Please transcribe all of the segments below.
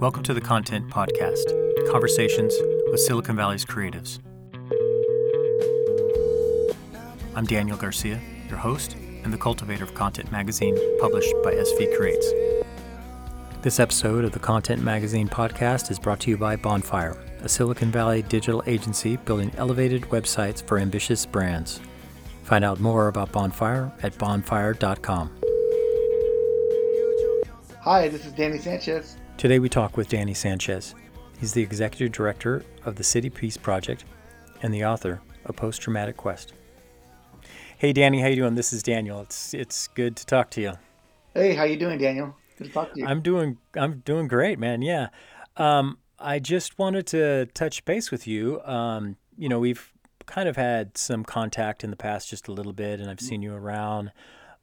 Welcome to the Content Podcast Conversations with Silicon Valley's creatives. I'm Daniel Garcia, your host and the cultivator of Content Magazine, published by SV Creates. This episode of the Content Magazine podcast is brought to you by Bonfire, a Silicon Valley digital agency building elevated websites for ambitious brands. Find out more about Bonfire at bonfire.com. Hi, this is Danny Sanchez. Today we talk with Danny Sanchez. He's the executive director of the City Peace Project and the author of Post Traumatic Quest. Hey Danny, how you doing? This is Daniel. It's it's good to talk to you. Hey, how you doing, Daniel? Good to talk to you. I'm doing I'm doing great, man. Yeah. Um, I just wanted to touch base with you. Um, you know, we've kind of had some contact in the past just a little bit and I've seen you around.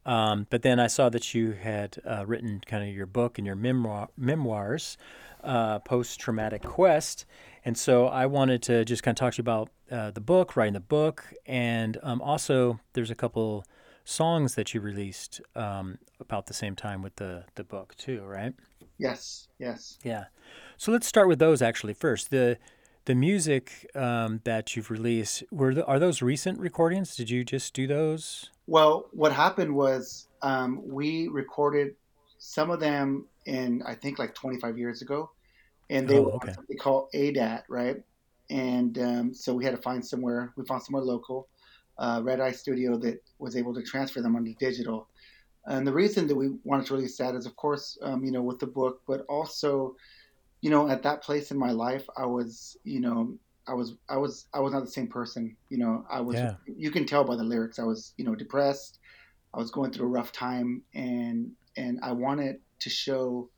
Um, but then I saw that you had uh, written kind of your book and your memoir, memoirs, uh, Post Traumatic Quest. And so I wanted to just kind of talk to you about uh, the book, writing the book, and um, also there's a couple songs that you released um, about the same time with the, the book, too, right? Yes, yes. Yeah. So let's start with those actually first. The the music um, that you've released were the, are those recent recordings? Did you just do those? Well, what happened was um, we recorded some of them in I think like 25 years ago, and they Oh, were okay. they call ADAT, right? And um, so we had to find somewhere. We found somewhere local, uh, Red Eye Studio, that was able to transfer them onto digital. And the reason that we wanted to release that is, of course, um, you know, with the book, but also, you know, at that place in my life, I was, you know, I was, I was, I was not the same person. You know, I was. Yeah. You can tell by the lyrics. I was, you know, depressed. I was going through a rough time, and and I wanted to show.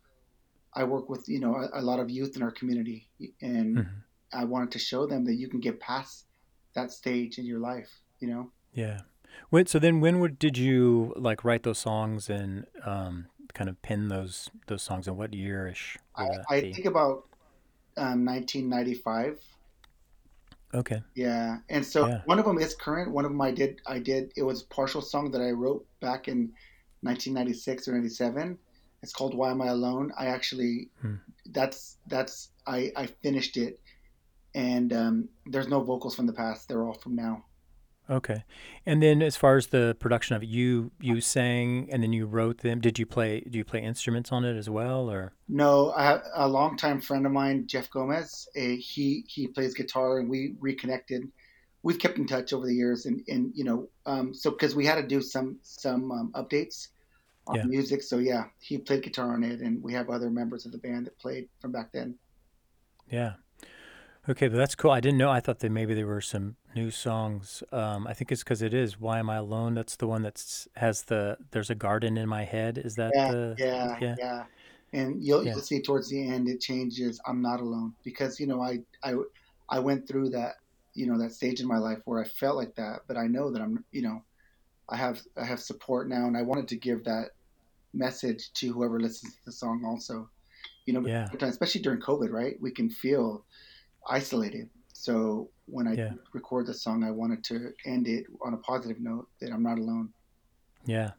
I work with you know a, a lot of youth in our community, and Mhm. I wanted to show them that you can get past that stage in your life. You know. Yeah. When, so then when would, did you like write those songs and um, kind of pin those those songs and what yearish I, I think about um, 1995. Okay. Yeah, and so Yeah. one of them is current. One of them I did. I did. It was a partial song that I wrote back in 1996 or 97. It's called "Why Am I Alone." I actually, Hmm. that's that's I I finished it, and um, there's no vocals from the past. They're all from now. Okay. And then as far as the production of it, you you sang and then you wrote them. Did you play do you play instruments on it as well or No, I have a longtime friend of mine, Jeff Gomez. he he plays guitar, and we reconnected. We've kept in touch over the years, and and you know, um, so because we had to do some some um, updates on Yeah. music. So yeah, he played guitar on it, and we have other members of the band that played from back then. Yeah. Okay, but that's cool. I didn't know. I thought that maybe there were some new songs. Um, I think it's because it is "Why Am I Alone." That's the one that's has the "There's a Garden in My Head." Is that Yeah, the? yeah, Yeah. yeah. And you'll Yeah. you'll see towards the end it changes. I'm not alone because you know I I I went through that you know that stage in my life where I felt like that, but I know that I'm you know I have I have support now, and I wanted to give that message to whoever listens to the song also. You know, Yeah. especially during COVID, right? We can feel isolated. So when I Yeah. record the song, I wanted to end it on a positive note that I'm not alone. Yeah.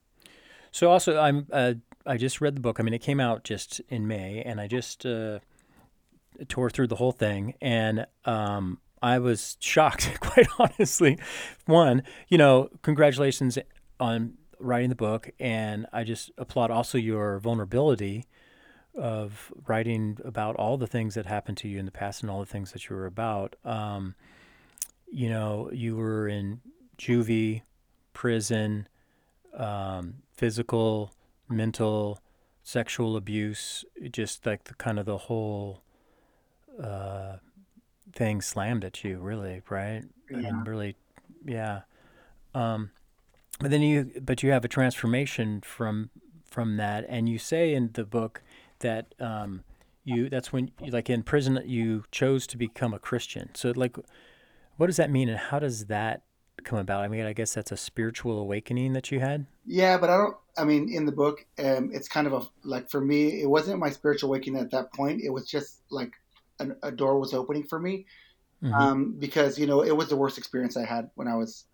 So also, I'm uh, I just read the book. I mean, it came out just in May, and I just uh, tore through the whole thing, and um, I was shocked, quite honestly. One, you know, congratulations on writing the book, and I just applaud also your vulnerability of writing about all the things that happened to you in the past and all the things that you were about. Um, you know, you were in juvie, prison, um, physical, mental, sexual abuse, just like the kind of the whole uh, thing slammed at you, really, right? Yeah. And really, yeah. Um, but then you, but you have a transformation from from that, and you say in the book that um, you that's when like in prison you chose to become a Christian. So like, what does that mean, and how does that come about? I mean, I guess that's a spiritual awakening that you had. Yeah, but I don't. I mean, in the book, um, it's kind of a like for me, it wasn't my spiritual awakening at that point. It was just like an, a door was opening for me Mhm. um, because you know it was the worst experience I had when I was,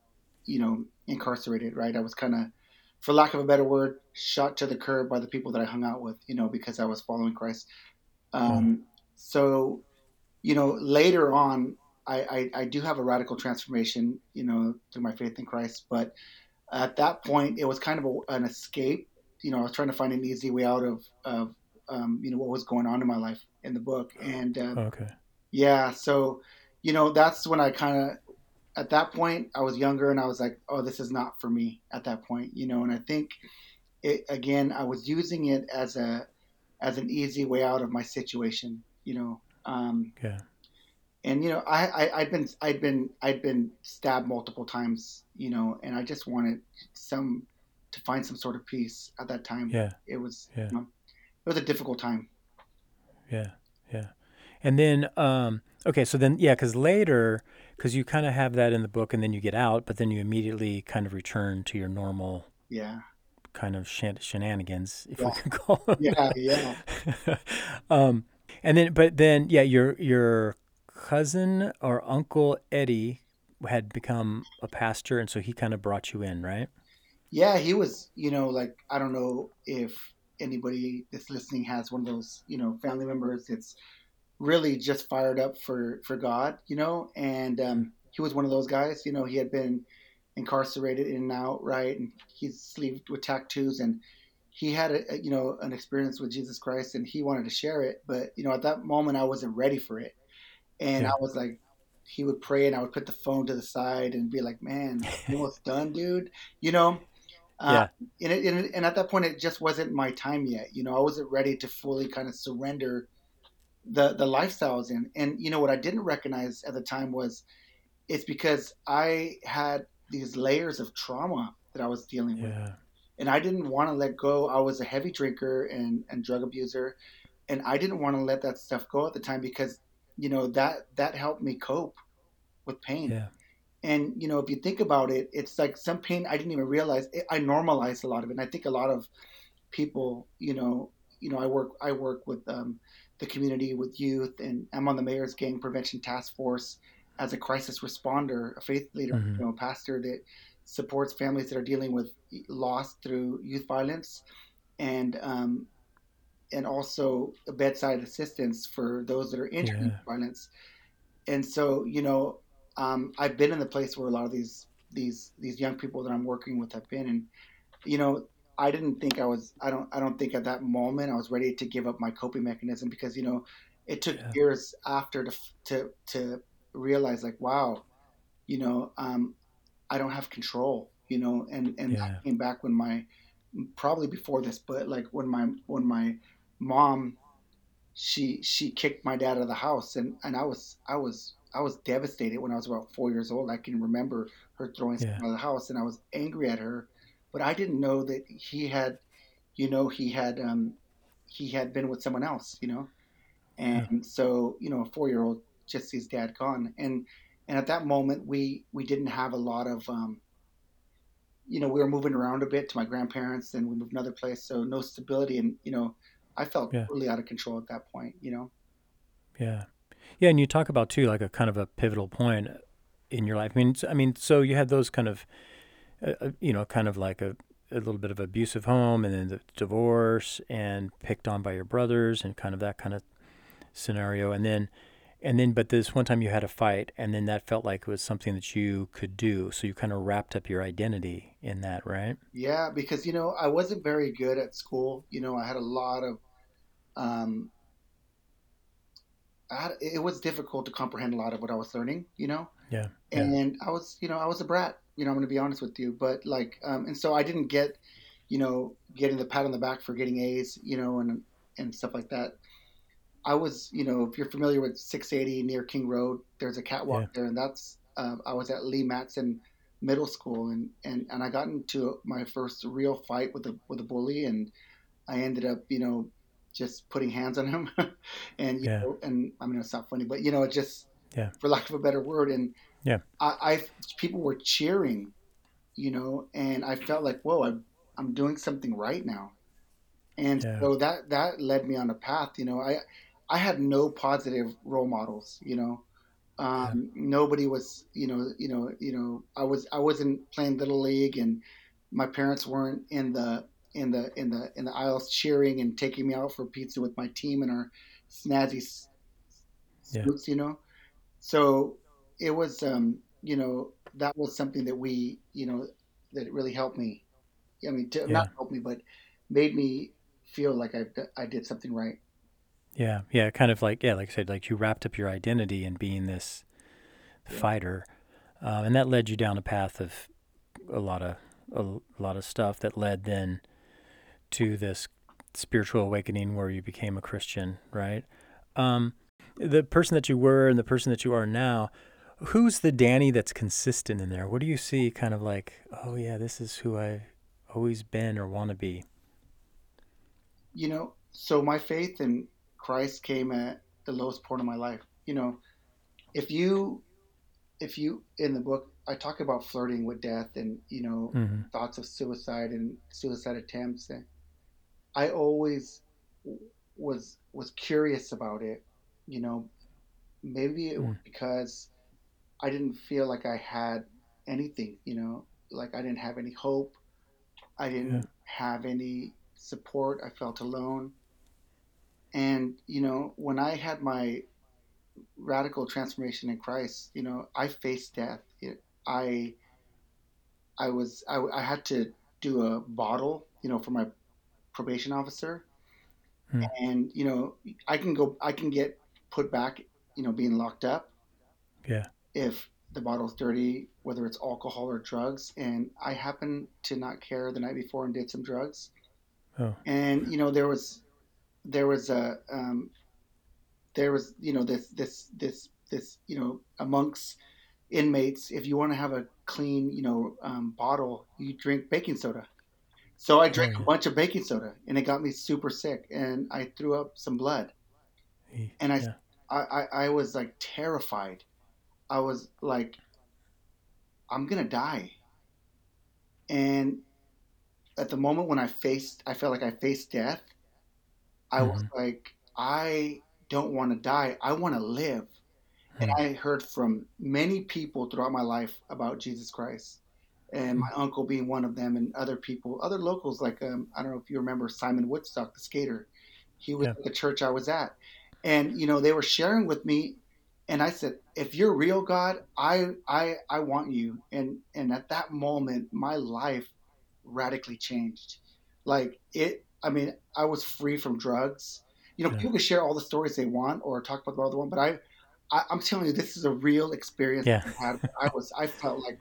you know, incarcerated. Right, I was kind of, for lack of a better word, shot to the curb by the people that I hung out with. You know, because I was following Christ. Um, So, you know, later on, I, I, I do have a radical transformation, you know, through my faith in Christ. But at that point, it was kind of a, an escape. You know, I was trying to find an easy way out of, of um, you know, what was going on in my life in the book. And uh, Okay. yeah, so, you know, that's when I kind of, at that point, I was younger and I was like, oh, this is not for me at that point, you know. And I think, it, again, I was using it as a, as an easy way out of my situation, you know. Um, Yeah. and you know, I, I I'd been I'd been I'd been stabbed multiple times, you know, and I just wanted some to find some sort of peace at that time. Yeah. It was Yeah. you know, it was a difficult time. Yeah, yeah. And then, um, okay, so then, yeah, because later, because you kind of have that in the book, and then you get out, but then you immediately kind of return to your normal Yeah, kind of shen- shenanigans, if yeah, we could call them yeah, yeah. um, and then, but then, yeah, your your cousin or uncle Eddie had become a pastor, and so he kind of brought you in, right? Yeah, he was, you know, like I don't know if anybody that's listening has one of those, you know, family members that's really just fired up for for God, you know, and um, he was one of those guys. You know, he had been incarcerated in and out, right, and he's sleeved with tattoos, and he had a, a, you know an experience with Jesus Christ, and he wanted to share it, but you know, at that moment, I wasn't ready for it, and I was like. He would pray, and I would put the phone to the side and be like, "Man, almost done, dude." You know, uh, yeah, and, it, and, it, and at that point, it just wasn't my time yet. You know, I wasn't ready to fully kind of surrender the the lifestyles in. And you know what I didn't recognize at the time was it's because I had these layers of trauma that I was dealing with, yeah, and I didn't want to let go. I was a heavy drinker and and drug abuser, and I didn't want to let that stuff go at the time because you know that that helped me cope with pain yeah, and you know, if you think about it, it's like some pain I didn't even realize. I normalized a lot of it. And I think a lot of people, you know, you know, I work I work with um, the community with youth, and I'm on the mayor's gang prevention task force as a crisis responder, a faith leader, hmm you know, a pastor that supports families that are dealing with loss through youth violence, and um, and also bedside assistance for those that are injured in yeah, youth violence. And so you know um, i've been in the place where a lot of these these these young people that i'm working with have been and you know i didn't think i was i don't i don't think at that moment i was ready to give up my coping mechanism because you know it took yeah, years after to to to realize like wow you know um, i don't have control you know and and that came back when my probably before this but like when my when my mom she she kicked my dad out of the house and and I was I was I was devastated when I was about four years old. I can remember her throwing yeah, something out of the house and I was angry at her, but I didn't know that he had, you know, he had um he had been with someone else, you know, yeah, and so you know a four year old just sees dad gone and and at that moment we we didn't have a lot of um you know we were moving around a bit to my grandparents and we moved another place so no stability and you know I felt yeah, really out of control at that point, you know. yeah. Yeah, and you talk about too, like a kind of a pivotal point in your life. I mean, I mean, so you had those kind of, uh, you know, kind of like a, a little bit of abusive home, and then the divorce, and picked on by your brothers, and kind of that kind of scenario, and then, and then, but this one time you had a fight, and then that felt like it was something that you could do, so you kind of wrapped up your identity in that, right? Yeah, because you know I wasn't very good at school. You know, I had a lot of um, I had, it was difficult to comprehend a lot of what I was learning. You know, Yeah, yeah, and I was you know I was a brat. You know, I'm going to be honest with you, but like, um, and so I didn't get you know getting the pat on the back for getting A's. You know, and and stuff like that. I was, you know, if you're familiar with 680 near King Road, there's a yeah, catwalk there, and that's uh, I was at Lee Mathson Middle School, and, and and I got into my first real fight with a with a bully, and I ended up, you know, just putting hands on him, and you yeah, know, and I mean it's not funny, but you know, it just yeah, for lack of a better word, and yeah, I, I people were cheering, you know, and I felt like, whoa, I'm I'm doing something right now, and yeah, so that that led me on a path, you know, I I had no positive role models, you know. yeah, Um, nobody was, you know, you know, you know. I was, I wasn't playing little league, and my parents weren't in the in the in the in the aisles cheering and taking me out for pizza with my team and our snazzy suits, yeah. you know. So it was, um, you know, that was something that we, you know, that really helped me. I mean, to, yeah. not help me, but made me feel like I I did something right. Yeah, yeah, kind of like yeah, like I said, like you wrapped up your identity in being this yeah. fighter, uh, and that led you down a path of a lot of a, a lot of stuff that led then to this spiritual awakening where you became a Christian, right? Um, the person that you were and the person that you are now, who's the Danny that's consistent in there? What do you see kind of like, oh yeah, this is who I've always been or want to be? You know, so my faith in Christ came at the lowest point of my life. You know, if you if you in the book I talk about flirting with death and you know mm-hmm. thoughts of suicide and suicide attempts and I always was was curious about it. You know, maybe it mm. was because I didn't feel like I had anything. You know, like I didn't have any hope. I didn't yeah. have any support. I felt alone. And you know, when I had my radical transformation in Christ, you know, I faced death. It, I I was I, I had to do a bottle, you know, for my probation officer, hmm. and you know I can go I can get put back, you know, being locked up. Yeah. If the bottle's dirty, whether it's alcohol or drugs, and I happened to not care the night before and did some drugs. Oh. And you know there was there was a um, there was you know this this this this you know amongst inmates if you want to have a clean you know um, bottle you drink baking soda so I drank a bunch of baking soda, and it got me super sick, and I threw up some blood, and I, yeah. I, I, I was like terrified. I was like, I'm gonna die. And at the moment when I faced, I felt like I faced death. I mm-hmm. was like, I don't want to die. I want to live. Mm-hmm. And I heard from many people throughout my life about Jesus Christ and my uncle being one of them, and other people, other locals like um, I don't know if you remember Simon Woodstock, the skater. He was yeah. at the church I was at, and you know they were sharing with me, and I said, "If you're real, God, I I I want you." And and at that moment, my life radically changed. Like it, I mean, I was free from drugs. You know, yeah. people can share all the stories they want or talk about the other one, but I, I am telling you, this is a real experience yeah. I had. I was, I felt like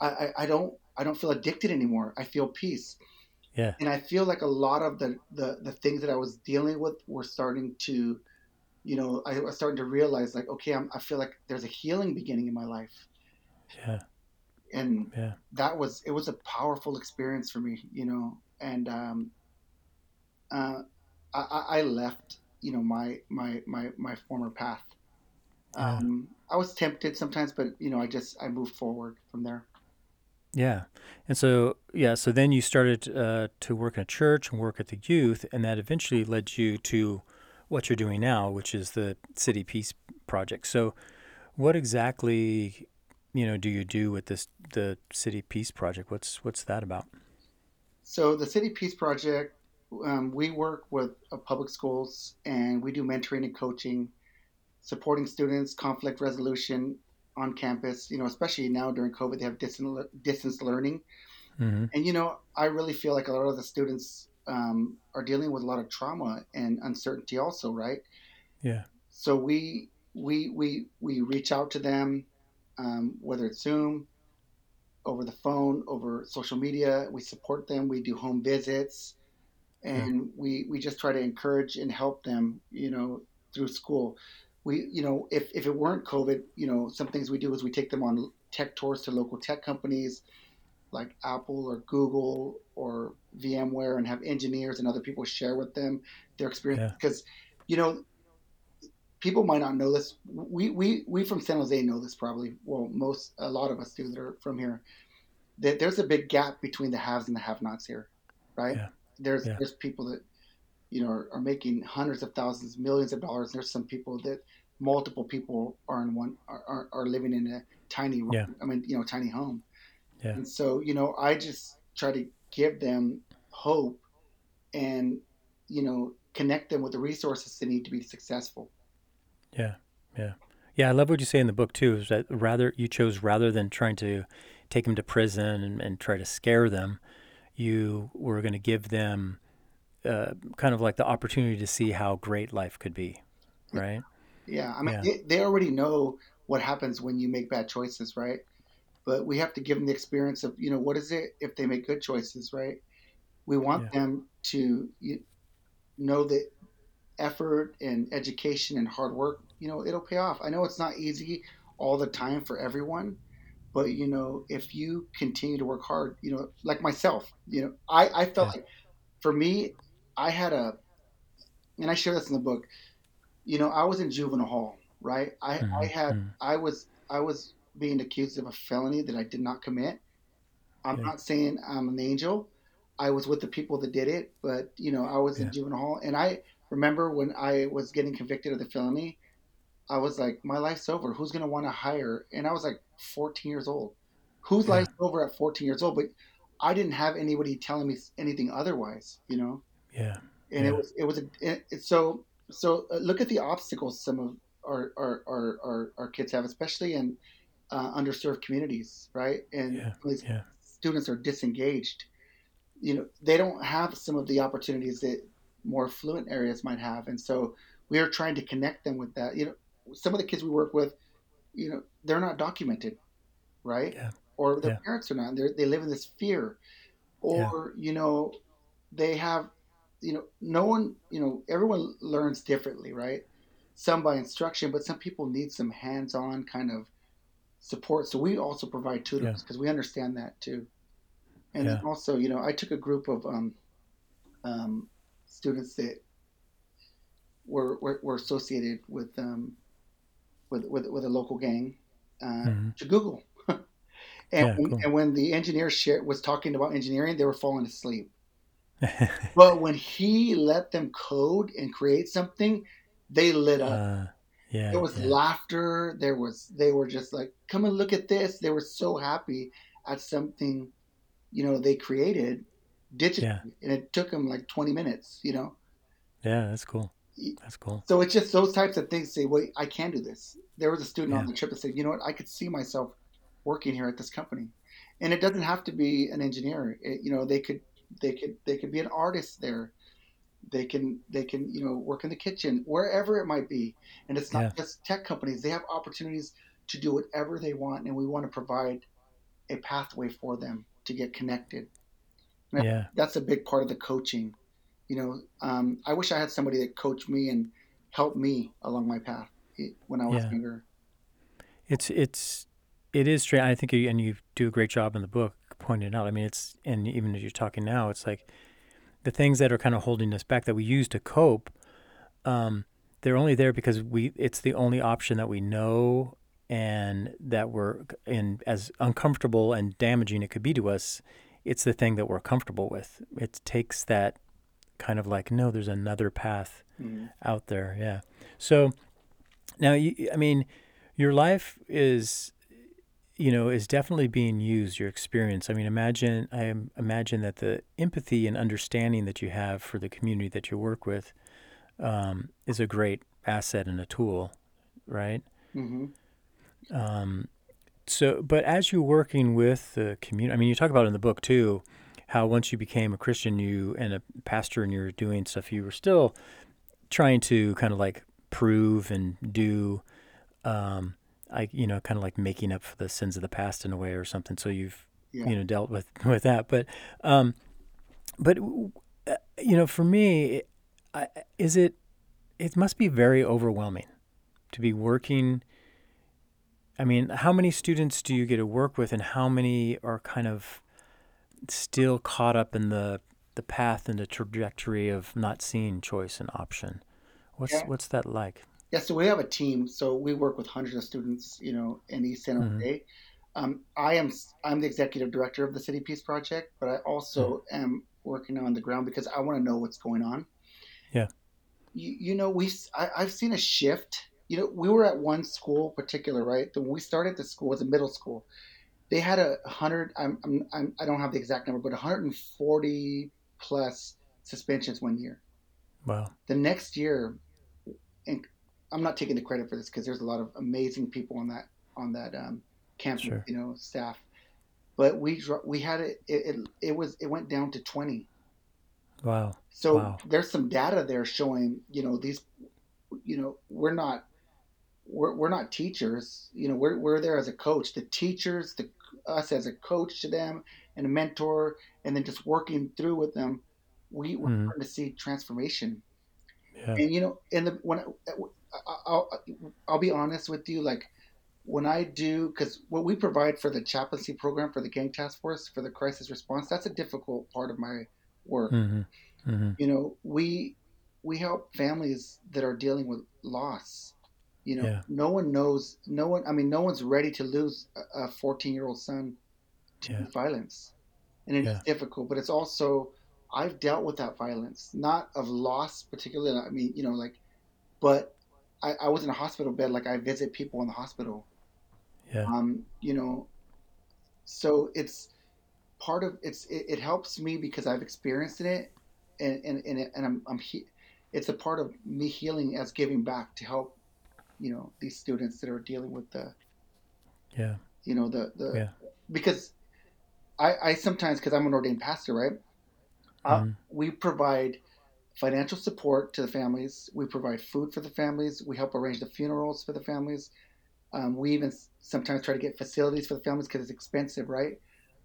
I, I don't I don't feel addicted anymore. I feel peace. Yeah. And I feel like a lot of the, the, the things that I was dealing with were starting to, you know, I was starting to realize like, okay, I'm, I feel like there's a healing beginning in my life. Yeah. And yeah. that was, it was a powerful experience for me, you know, and, um, uh, I, I left, you know, my, my, my, my former path. Yeah. Um, I was tempted sometimes, but you know, I just, I moved forward from there. Yeah. And so, yeah, so then you started uh, to work in a church and work at the youth, and that eventually led you to what you're doing now, which is the City Peace Project. So, what exactly, you know, do you do with this the City Peace Project? What's what's that about? So, the City Peace Project, um, we work with uh, public schools, and we do mentoring and coaching, supporting students, conflict resolution, on campus. You know, especially now during COVID, they have distance distance learning, mm-hmm. and you know, I really feel like a lot of the students um, are dealing with a lot of trauma and uncertainty, also, right? Yeah. So we we we we reach out to them, um, whether it's Zoom, over the phone, over social media. We support them. We do home visits, and yeah. we we just try to encourage and help them. You know, through school we, you know, if, if it weren't COVID, you know, some things we do is we take them on tech tours to local tech companies like Apple or Google or VMware and have engineers and other people share with them their experience. Yeah. Because, you know, people might not know this. We, we, we from San Jose know this probably. Well, most, a lot of us do that are from here. That there's a big gap between the haves and the have-nots here, right? Yeah. There's, yeah. there's people that you know, are, are, making hundreds of thousands, millions of dollars. There's some people that multiple people are in one are, are living in a tiny room, yeah. I mean, you know, tiny home. Yeah. And so, you know, I just try to give them hope and, you know, connect them with the resources they need to be successful. Yeah, yeah, yeah. I love what you say in the book too. Is that rather you chose rather than trying to take them to prison and, and try to scare them, you were going to give them uh, kind of like the opportunity to see how great life could be, right? Yeah, I mean, yeah. They, they already know what happens when you make bad choices, right? But we have to give them the experience of, you know, what is it if they make good choices, right? We want yeah. them to you, know that effort and education and hard work, you know, it'll pay off. I know it's not easy all the time for everyone, but you know, if you continue to work hard, you know, like myself, you know, I, I felt yeah. like for me, I had a, and I share this in the book, you know, I was in juvenile hall, right? I, mm-hmm. I had, mm-hmm. I was, I was being accused of a felony that I did not commit. I'm yeah. not saying I'm an angel. I was with the people that did it, but you know, I was yeah. in juvenile hall, and I remember when I was getting convicted of the felony, I was like, my life's over. Who's gonna want to hire? And I was like 14 years old. Whose yeah. life's over at 14 years old? But I didn't have anybody telling me anything otherwise, you know. Yeah. And yeah. it was it was a, it, so so uh, look at the obstacles some of our our, our, our, our kids have, especially in uh, underserved communities, right? And yeah. yeah. students are disengaged. You know, they don't have some of the opportunities that more fluent areas might have, and so we are trying to connect them with that. You know, some of the kids we work with, you know, they're not documented, right? Yeah. Or their parents are not. They they live in this fear, or you know, they have you know, no one, you know, everyone learns differently, right? Some by instruction, but some people need some hands-on kind of support. So we also provide tutors because yeah. we understand that too. And yeah. also, you know, I took a group of um, um, students that were, were, were associated with, um, with, with with a local gang uh, mm-hmm. to Google. and, yeah, cool. and when the engineer share, was talking about engineering, they were falling asleep. but when he let them code and create something, they lit up. Uh, yeah, there was yeah. laughter. There was they were just like, "Come and look at this." They were so happy at something, you know, they created digitally, yeah. and it took them like twenty minutes. You know. Yeah, that's cool. That's cool. So it's just those types of things. Say, wait, I can do this. There was a student on the trip that said, you know what, I could see myself working here at this company, and it doesn't have to be an engineer. It, you know, they could they could they could be an artist there they can they can you know work in the kitchen wherever it might be. And it's not yeah. just tech companies. They have opportunities to do whatever they want and we want to provide a pathway for them to get connected. And yeah. that's a big part of the coaching. You know um, i wish i had somebody that coached me and helped me along my path when i was yeah. younger. It's it's it is strange i think you, and you do a great job in the book pointing out. I mean, it's and even as you're talking now, it's like the things that are kind of holding us back that we use to cope. Um, they're only there because we it's the only option that we know and that we're in as uncomfortable and damaging it could be to us it's the thing that we're comfortable with it takes that kind of like no there's another path mm-hmm. out there yeah so now you, i mean your life is you know, is definitely being used. Your experience. I mean, imagine I imagine that the empathy and understanding that you have for the community that you work with um, is a great asset and a tool, right? Mm-hmm. Um, so, but as you're working with the community, I mean, you talk about in the book too, how once you became a Christian, you and a pastor, and you're doing stuff, you were still trying to kind of like prove and do. Um, I you know kind of like making up for the sins of the past in a way or something. So you've yeah. you know dealt with with that, but um, but uh, you know for me, I, is it it must be very overwhelming to be working. I mean, how many students do you get to work with, and how many are kind of still caught up in the the path and the trajectory of not seeing choice and option? What's yeah. what's that like? Yeah, so we have a team. So we work with hundreds of students, you know, in East San Jose. Mm-hmm. Um, I am I'm the executive director of the City Peace Project, but I also mm-hmm. am working on the ground because I want to know what's going on. Yeah. You, you know, we I, I've seen a shift. You know, we were at one school particular, right? When we started the school was a middle school. They had a hundred. I'm, I'm, I'm I don't have the exact number, but 140 plus suspensions one year. Wow. The next year, I'm not taking the credit for this because there's a lot of amazing people on that on that um, campus, Sure. you know, staff. But we we had it, it. It it was it went down to 20. Wow. So Wow. there's some data there showing, you know, these, you know, we're not we're, we're not teachers. You know, we're, we're there as a coach. The teachers, the us as a coach to them and a mentor, and then just working through with them, we we're Mhm. starting to see transformation. Yeah. And you know, in the when I, I'll I'll be honest with you, like when I do, because what we provide for the chaplaincy program for the gang task force for the crisis response, that's a difficult part of my work. hmm hmm You know, we we help families that are dealing with loss. You know, Yeah. no one knows, no one. I mean, no one's ready to lose a 14 year old son to Yeah. violence, and it's Yeah. difficult. But it's also I've dealt with that violence, not of loss particularly. I mean, you know, like, but I, I was in a hospital bed. Like I visit people in the hospital. Yeah. Um, you know, so it's part of it's it, it helps me because I've experienced it, and and and, it, and I'm I'm he, it's a part of me healing as giving back to help, you know, these students that are dealing with the Yeah. you know the the Yeah. because I I sometimes because I'm an ordained pastor right, uh, Mhm. we provide financial support to the families. We provide food for the families. We help arrange the funerals for the families. Um, we even sometimes try to get facilities for the families because it's expensive, right?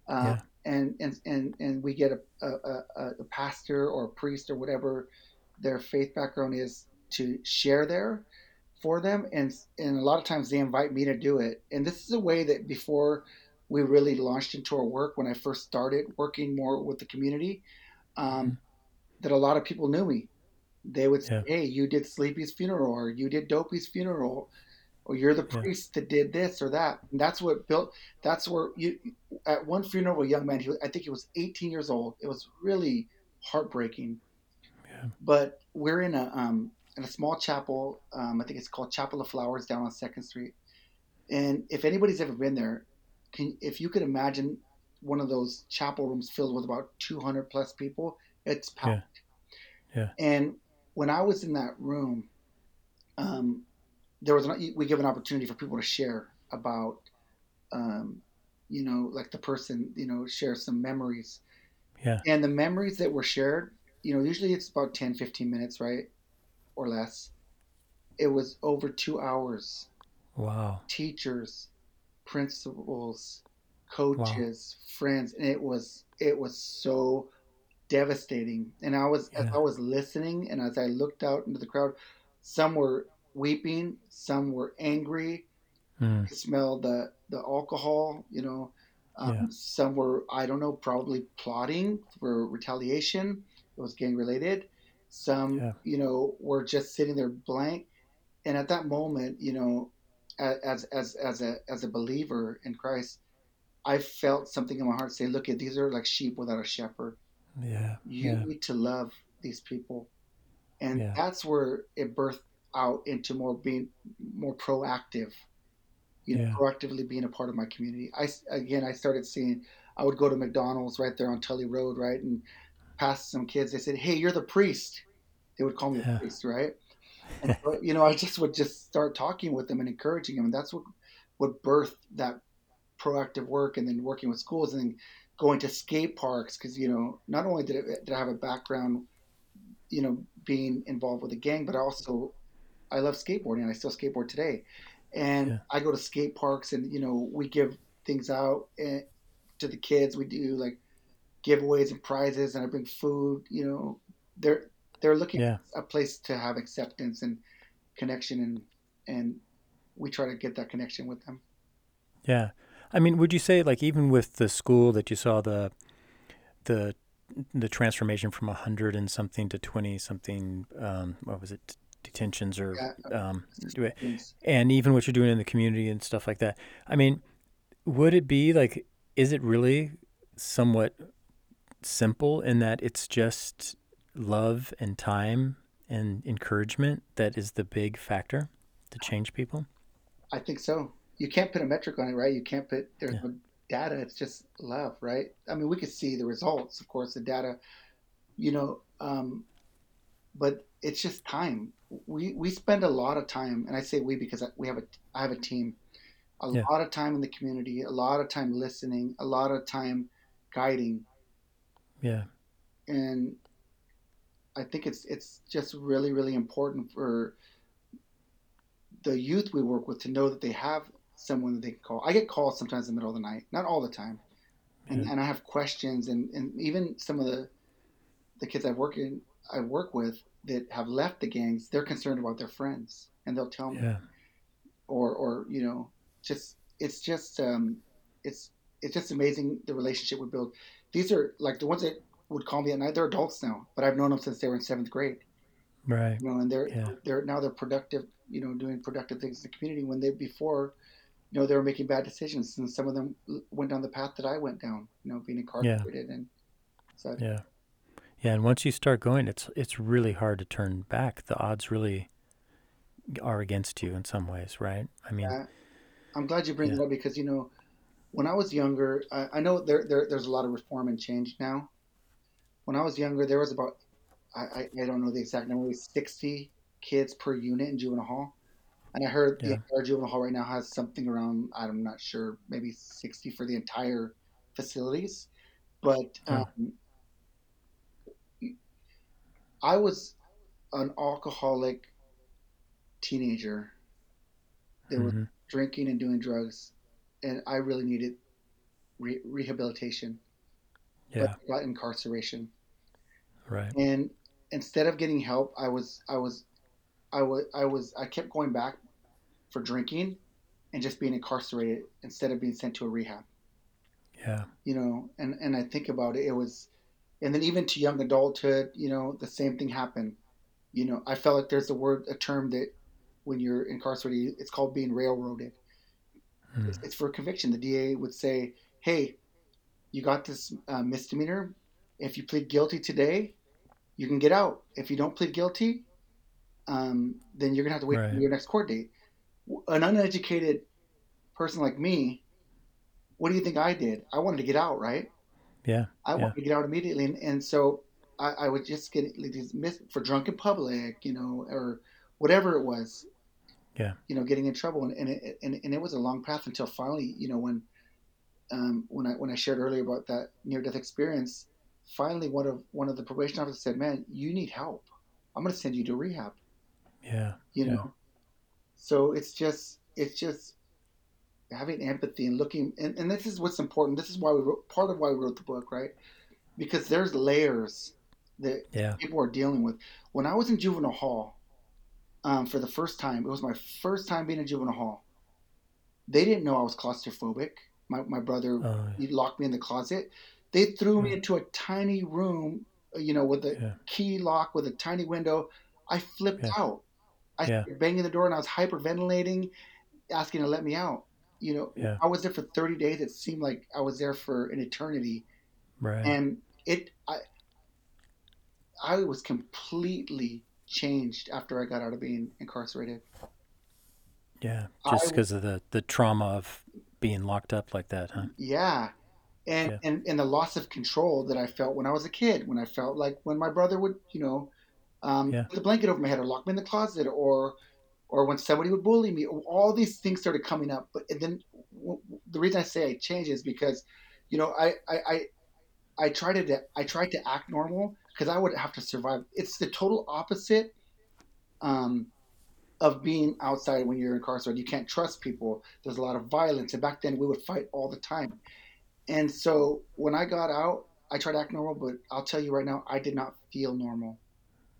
Uh, Yeah. and, and and and we get a, a, a, a pastor or a priest or whatever their faith background is to share there for them, and and a lot of times they invite me to do it. And this is a way that before we really launched into our work, when I first started working more with the community, um, Mhm. That a lot of people knew me. They would say, Yeah. "Hey, you did Sleepy's funeral, or you did Dopey's funeral, or you're the Yeah. priest that did this or that." And that's what built. That's where you. At one funeral, a young man. He, was- I think he was 18 years old. It was really heartbreaking. Yeah. But we're in a um, in a small chapel. Um, I think it's called Chapel of Flowers down on Second Street. And if anybody's ever been there, can if you could imagine one of those chapel rooms filled with about 200 plus people, it's packed. Yeah. And when I was in that room, um, there was an, we give an opportunity for people to share about, um, you know, like the person, you know, share some memories. Yeah. And the memories that were shared, you know, usually it's about 10, 15 minutes, right? Or less. It was over two hours. Wow. Teachers, principals, coaches, friends, and it was it was so devastating. And I was as I was listening and as I looked out into the crowd, some were weeping, some were angry, Mm. could smell the the alcohol, you know. Um, Yeah. Some were, I don't know, probably plotting for retaliation. It was gang related. Some, Yeah. you know, were just sitting there blank. And at that moment, you know, as as as a as a believer in Christ, I felt something in my heart say, "Look, at these are like sheep without a shepherd. Yeah. You Yeah. need to love these people." And Yeah. that's where it birthed out into more being more proactive you know, Yeah. proactively being a part of my community. I again, I started seeing. I would go to McDonald's right there on Tully Road, right, and past some kids. They said, "Hey, you're the priest." They would call me the priest, right? And you know, I just would just start talking with them and encouraging them, and that's what what birthed that proactive work, and then working with schools, and then going to skate parks because you know, not only did, it, did I have a background, you know, being involved with a gang, but also I love skateboarding, and I still skateboard today and Yeah. I go to skate parks and you know we give things out eh, to the kids. We do like giveaways and prizes, and I bring food. You know, they're they're looking Yeah. a place to have acceptance and connection, and and we try to get that connection with them. Yeah. I mean, would you say like even with the school that you saw the the the transformation from a hundred and something to twenty something um, what was it detentions or um, do it- Yes. and even what you're doing in the community and stuff like that. I mean, would it be like is it really somewhat simple in that it's just love and time and encouragement that is the big factor to change people? I think so. You can't put a metric on it, right? You can't put there's Yeah. no data. It's just love, right? I mean, we could see the results, of course, the data. You know, um, but it's just time. We we spend a lot of time, and I say we because we have a I have a team. A Yeah. lot of time in the community, a lot of time listening, a lot of time guiding, Yeah. and I think it's it's just really really important for the youth we work with to know that they have someone that they can call. I get calls sometimes in the middle of the night, not all the time, and Yeah. and I have questions, and and even some of the the kids I work in I work with that have left the gangs, they're concerned about their friends, and they'll tell me, Yeah. or or you know, just it's just um, it's it's just amazing the relationship we build. These are like the ones that would call me at night. They're adults now, but I've known them since they were in seventh grade. Right. You know, and they're Yeah. they're now they're productive. You know, doing productive things in the community when they before. You know, they were making bad decisions, and some of them went down the path that I went down. You know, being Yeah. incarcerated and such. Yeah. Yeah. And once you start going, it's it's really hard to turn back. The odds really are against you in some ways, right? I mean, Uh, I'm glad you bring yeah. it up because you know, when I was younger, I, I know there, there there's a lot of reform and change now. When I was younger, there was about I, I, I don't know the exact number, it was 60 kids per unit in juvenile hall, and I heard the entire juvenile hall right now has something around I'm not sure, maybe 60 for the entire facilities. But Huh. um, I was an alcoholic teenager that was hmm drinking and doing drugs, and I really needed re- rehabilitation, but Yeah. Got incarceration. Right. And instead of getting help, I was I was I was I was I kept going back for drinking and just being incarcerated instead of being sent to a rehab. Yeah. You know, and and I think about it, it was, and then even to young adulthood, you know, the same thing happened. You know, I felt like there's a word, a term that when you're incarcerated, it's called being railroaded. Mm. It's, it's for conviction. The DA would say, "Hey, you got this uh, misdemeanor. If you plead guilty today, you can get out. If you don't plead guilty, um, then you're gonna have to wait for your next court date." An uneducated person like me, what do you think I did? I wanted to get out, right? Yeah. I Yeah. wanted to get out immediately, and, and so I, I would just get mis- for drunk in public, you know, or whatever it was, Yeah. you know, getting in trouble, and and it, and, and it was a long path until finally, you know, when um, when I when I shared earlier about that near death experience, finally one of one of the probation officers said, "Man, you need help. I'm going to send you to rehab." Yeah. You Yeah. know, so it's just it's just having empathy and looking, and, and this is what's important. This is why we wrote part of why we wrote the book, right? Because there's layers that Yeah. people are dealing with. When I was in juvenile hall um, for the first time, it was my first time being in juvenile hall. They didn't know I was claustrophobic. My, my brother Oh, he locked me in the closet. They threw me into a tiny room, you know, with a yeah. key lock with a tiny window. I flipped Yeah. out. I Yeah. banging the door and I was hyperventilating, asking to let me out. You know, Yeah. I was there for 30 days. It seemed like I was there for an eternity, Right. and it I I was completely changed after I got out of being incarcerated. Yeah. Just because of the the trauma of being locked up like that, huh? Yeah. And, Yeah. and and the loss of control that I felt when I was a kid, when I felt like when my brother would, you know, um, Yeah. put the blanket over my head or lock me in the closet, or or when somebody would bully me, all these things started coming up. But and then the reason I say I changed is because, you know, I I I, I tried to I tried to act normal because I would have to survive. It's the total opposite um, of being outside when you're incarcerated. You can't trust people. There's a lot of violence, and back then we would fight all the time. And so when I got out, I tried to act normal, but I'll tell you right now, I did not feel normal.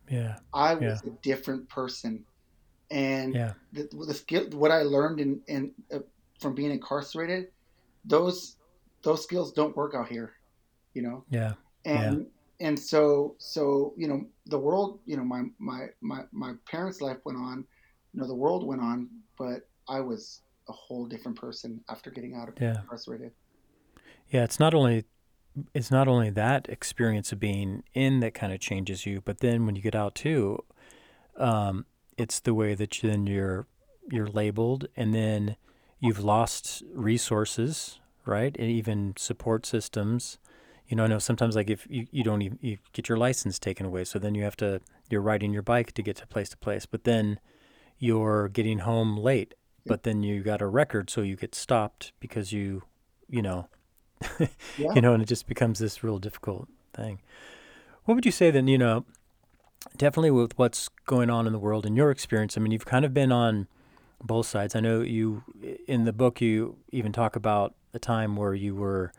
Yeah. I Yeah. was a different person, and Yeah. the, the skill, what I learned in, in uh, from being incarcerated, those those skills don't work out here, you know. Yeah. And and so so you know the world, you know my my my my parents' life went on, you know the world went on, but I was a whole different person after getting out of Yeah. incarcerated. Yeah. It's not only it's not only that experience of being in that kind of changes you, but then when you get out too, um, it's the way that you, then you're you're labeled, and then you've lost resources, right, and even support systems. you know, I know sometimes like if you, you don't even you get your license taken away, so then you have to you're riding your bike to get to place to place, but then you're getting home late, but then you got a record, so you get stopped because you, you know, Yeah. you know, and it just becomes this real difficult thing. What would you say then? You know, definitely with what's going on in the world in your experience. I mean, you've kind of been on both sides. I know you in the book you even talk about a time where you were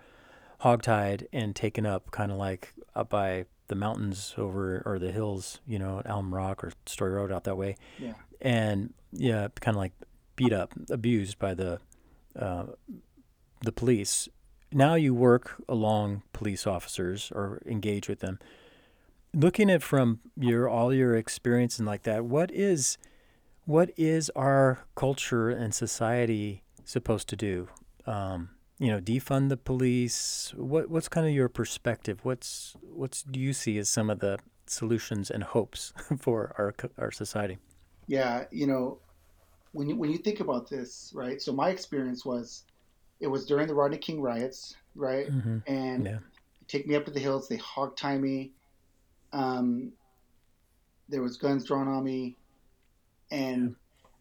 hogtied and taken up, kind of like up by the mountains over or the hills, you know, at Alum Rock or Story Road out that way, Yeah. and yeah, kind of like beat up, abused by the uh, the police. Now you work along police officers or engage with them. Looking at from your all your experience and like that, what is what is our culture and society supposed to do? Um, you know, defund the police. What what's kind of your perspective? What's what's do you see as some of the solutions and hopes for our our society? Yeah. You know, when you when you think about this, right? So my experience was it was during the Rodney King riots, right? hmm And Yeah. take me up to the hills. They hog tie me. Um, there was guns drawn on me, and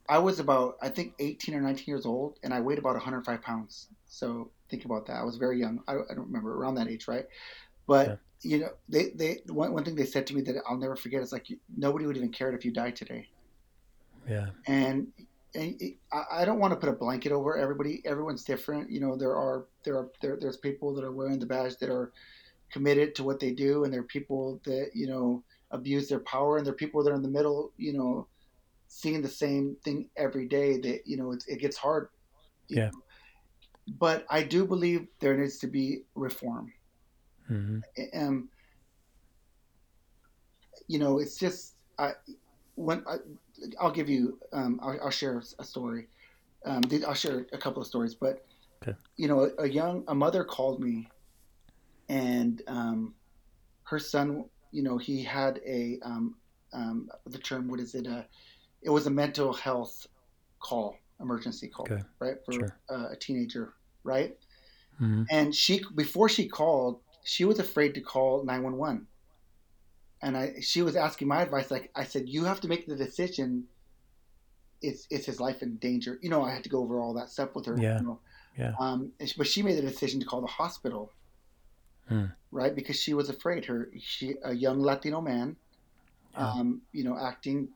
I was about I think 18 or 19 years old, and I weighed about 105 pounds. So think about that. I was very young. I, I don't remember around that age, right? But Yeah. you know, they they one, one thing they said to me that I'll never forget is like nobody would even care if you died today. Yeah. And I I don't want to put a blanket over everybody. Everyone's different. You know, there are there are there, there's people that are wearing the badge that are committed to what they do, and there are people that you know abuse their power, and there are people that are in the middle. You know, seeing the same thing every day. That you know, it, it gets hard. Yeah. know. But I do believe there needs to be reform. hmm Um, you know, it's just I when I, I'll give you um, I'll, I'll share a story. Um, I'll share a couple of stories, but Okay. you know, a, a young a mother called me, and um, her son, you know, he had a um, um, the term what is it? Uh, it was a mental health call, emergency call, Okay. right, for Sure. uh, a teenager, right? hmm And she before she called, she was afraid to call nine one one and I she was asking my advice. Like I said, you have to make the decision. It's it's his life in danger. You know, I had to go over all that stuff with her. Yeah. You know, Yeah. um, she- but she made the decision to call the hospital, Hmm. right? Because she was afraid. Her she a young Latino man, Yeah. um, you know, acting,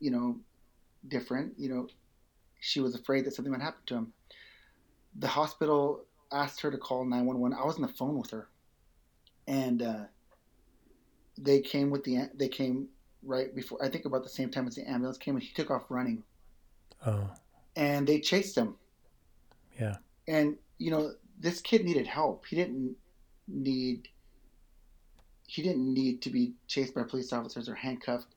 you know, different. You know, she was afraid that something would happen to him. The hospital asked her to call nine one one. I was on the phone with her, and. uh they came with the they came right before I think about the same time as the ambulance came and he took off running. Oh. and they chased him. Yeah. and you know this kid needed help. He didn't need he didn't need to be chased by police officers or handcuffed.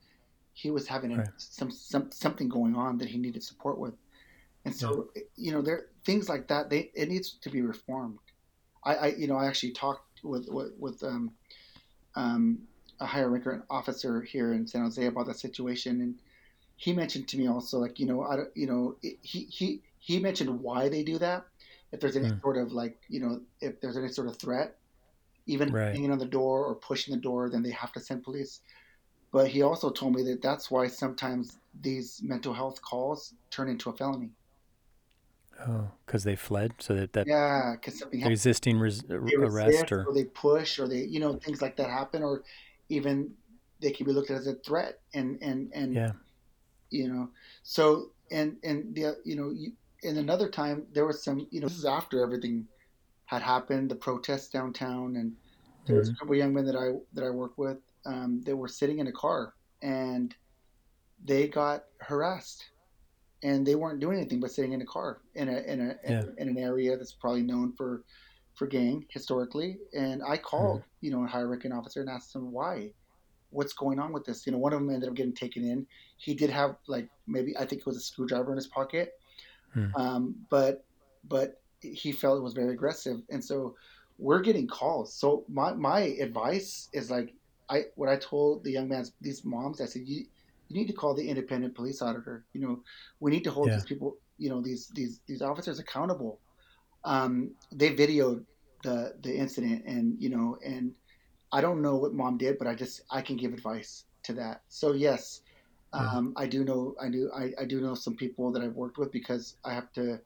He was having Right. some, some something going on that he needed support with. And so you know there things like that they it needs to be reformed. I, I you know I actually talked with with, with um, um, a higher ranker officer here in San Jose about that situation, and he mentioned to me also like you know I don't, you know he he he mentioned why they do that. If there's any Hmm. sort of like you know if there's any sort of threat, even Right. hanging on the door or pushing the door, then they have to send police. But he also told me that that's why sometimes these mental health calls turn into a felony. Oh, because they fled, so that that Yeah, because something happens. resisting res- arrest or or they push or they you know things like that happen or even they can be looked at as a threat and and and yeah. you know so and and the you know you, and another time there was some you know this is after everything had happened the protests downtown and there was a Mhm. couple of young men that I that I work with um, they were sitting in a car and they got harassed and they weren't doing anything but sitting in a car in a in a Yeah. in an area that's probably known for for gang historically and I called Mm-hmm. you know a higher ranking officer and asked him why what's going on with this? You know one of them ended up getting taken in. He did have like maybe I think it was a screwdriver in his pocket. Hmm. um, but but he felt it was very aggressive. And so we're getting calls. So my my advice is like I what I told the young man's these moms I said you you need to call the independent police auditor. You know we need to hold Yeah. these people you know these these these officers accountable um, they videoed the the incident, and you know, and I don't know what mom did, but I just I can give advice to that. So yes, um, I do know I do I, I do know some people that I've worked with because I have to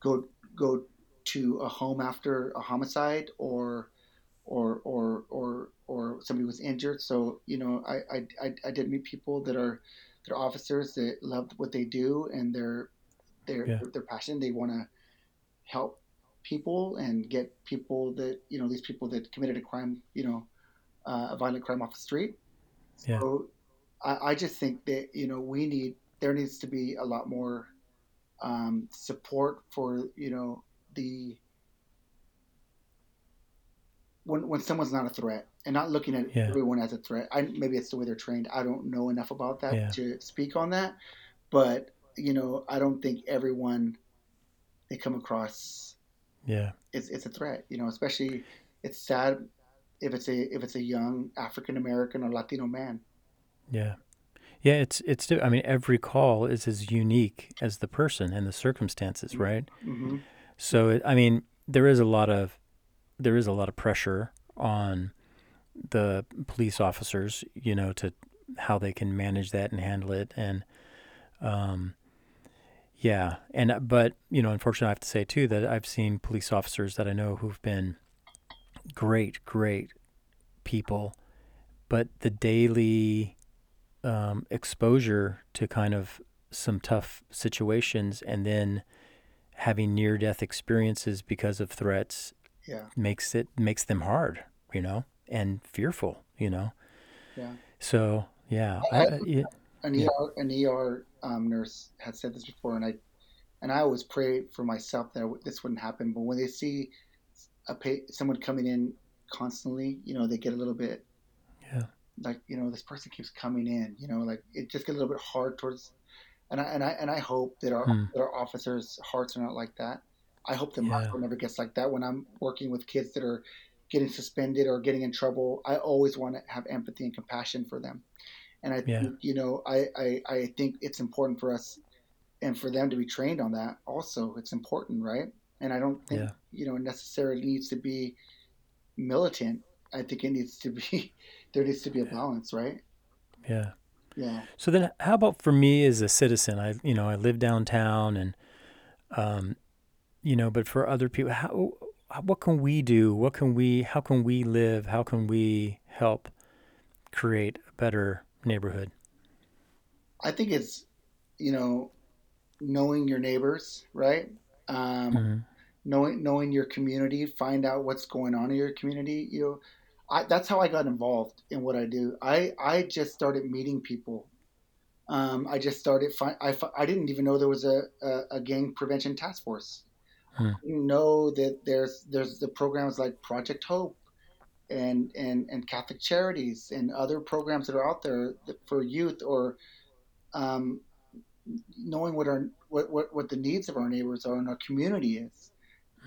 go go to a home after a homicide or or or or or somebody was injured. So you know I I, I did meet people that are that are officers that love what they do and they're they're yeah. they're passionate. They want to help people and get people that you know these people that committed a crime you know uh, a violent crime off the street. So yeah. I, I just think that you know we need there needs to be a lot more um, support for you know the when when someone's not a threat and not looking at yeah. everyone as a threat. I maybe it's the way they're trained. I don't know enough about that yeah. to speak on that, but you know I don't think everyone they come across yeah it's it's a threat. You know, especially it's sad if it's a if it's a young African American or Latino man. Yeah. Yeah, it's it's. I mean, every call is as unique as the person and the circumstances, mm-hmm. right? Mm-hmm. So, it, I mean, there is a lot of there is a lot of pressure on the police officers, you know, to how they can manage that and handle it, and um, yeah, and but you know, unfortunately, I have to say too that I've seen police officers that I know who've been great, great people, but the daily um, exposure to kind of some tough situations and then having near death experiences because of threats yeah. makes it makes them hard, you know, and fearful, you know. Yeah. So yeah, I, I, yeah an yeah. ER an ER um, nurse had said this before, and I and I always pray for myself that this wouldn't happen. But when they see a pay, someone coming in constantly, you know, they get a little bit yeah like you know this person keeps coming in you know like it just gets a little bit hard towards and I and I and I hope that our hmm. that our officers' hearts are not like that. I hope that yeah. never gets like that when I'm working with kids that are getting suspended or getting in trouble. I always want to have empathy and compassion for them, and I yeah. think you know I, I I think it's important for us and for them to be trained on that. Also, it's important, right? And I don't think yeah. you know necessarily needs to be militant. I think it needs to be there needs to be a balance, right? Yeah. Yeah. So then, how about for me as a citizen? I, you know, I live downtown, and, um, you know, but for other people, how, what can we do? What can we? How can we live? How can we help create a better neighborhood? I think it's, you know, knowing your neighbors, right? Um, mm-hmm. Knowing knowing your community, find out what's going on in your community. You know, I, that's how I got involved in what I do. I, I just started meeting people. Um, I just started. Fi- I, I didn't even know there was a, a, a gang prevention task force. Hmm. You know that there's there's the programs like Project Hope, and and and Catholic Charities and other programs that are out there for youth or um, knowing what our what, what what the needs of our neighbors are and our community is.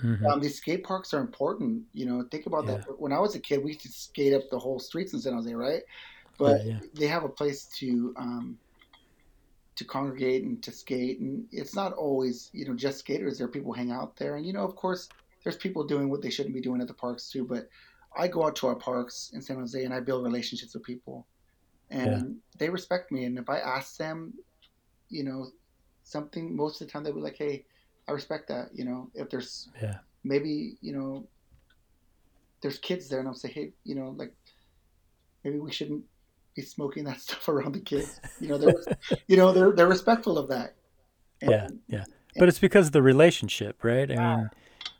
Mm-hmm. Um, these skate parks are important. You know, think about yeah. that. When I was a kid, we used to skate up the whole streets in San Jose, right? But yeah, yeah. they have a place to um, to congregate and to skate, and it's not always you know just skaters. There are people hang out there, and you know, of course, there's people doing what they shouldn't be doing at the parks too. But I go out to our parks in San Jose, and I build relationships with people, and they respect me. And if I ask them, you know, something, most of the time they'll be like, "Hey." I respect that. You know, if there's yeah. maybe you know there's kids there, and I'll say, hey, you know, like maybe we shouldn't be smoking that stuff around the kids. You know, they're you know they're they're respectful of that. And, yeah, yeah. But it's because of the relationship, right? I yeah. mean,